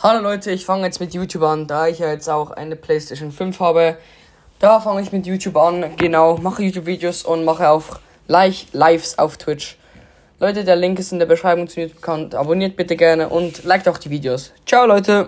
Hallo Leute, ich fange jetzt mit YouTube an, da ich ja jetzt auch eine PlayStation 5 habe. Da fange ich mit YouTube an, genau, mache YouTube-Videos und mache auch Lives auf Twitch. Leute, der Link ist in der Beschreibung zu YouTube-Account. Abonniert bitte gerne und liked auch die Videos. Ciao Leute!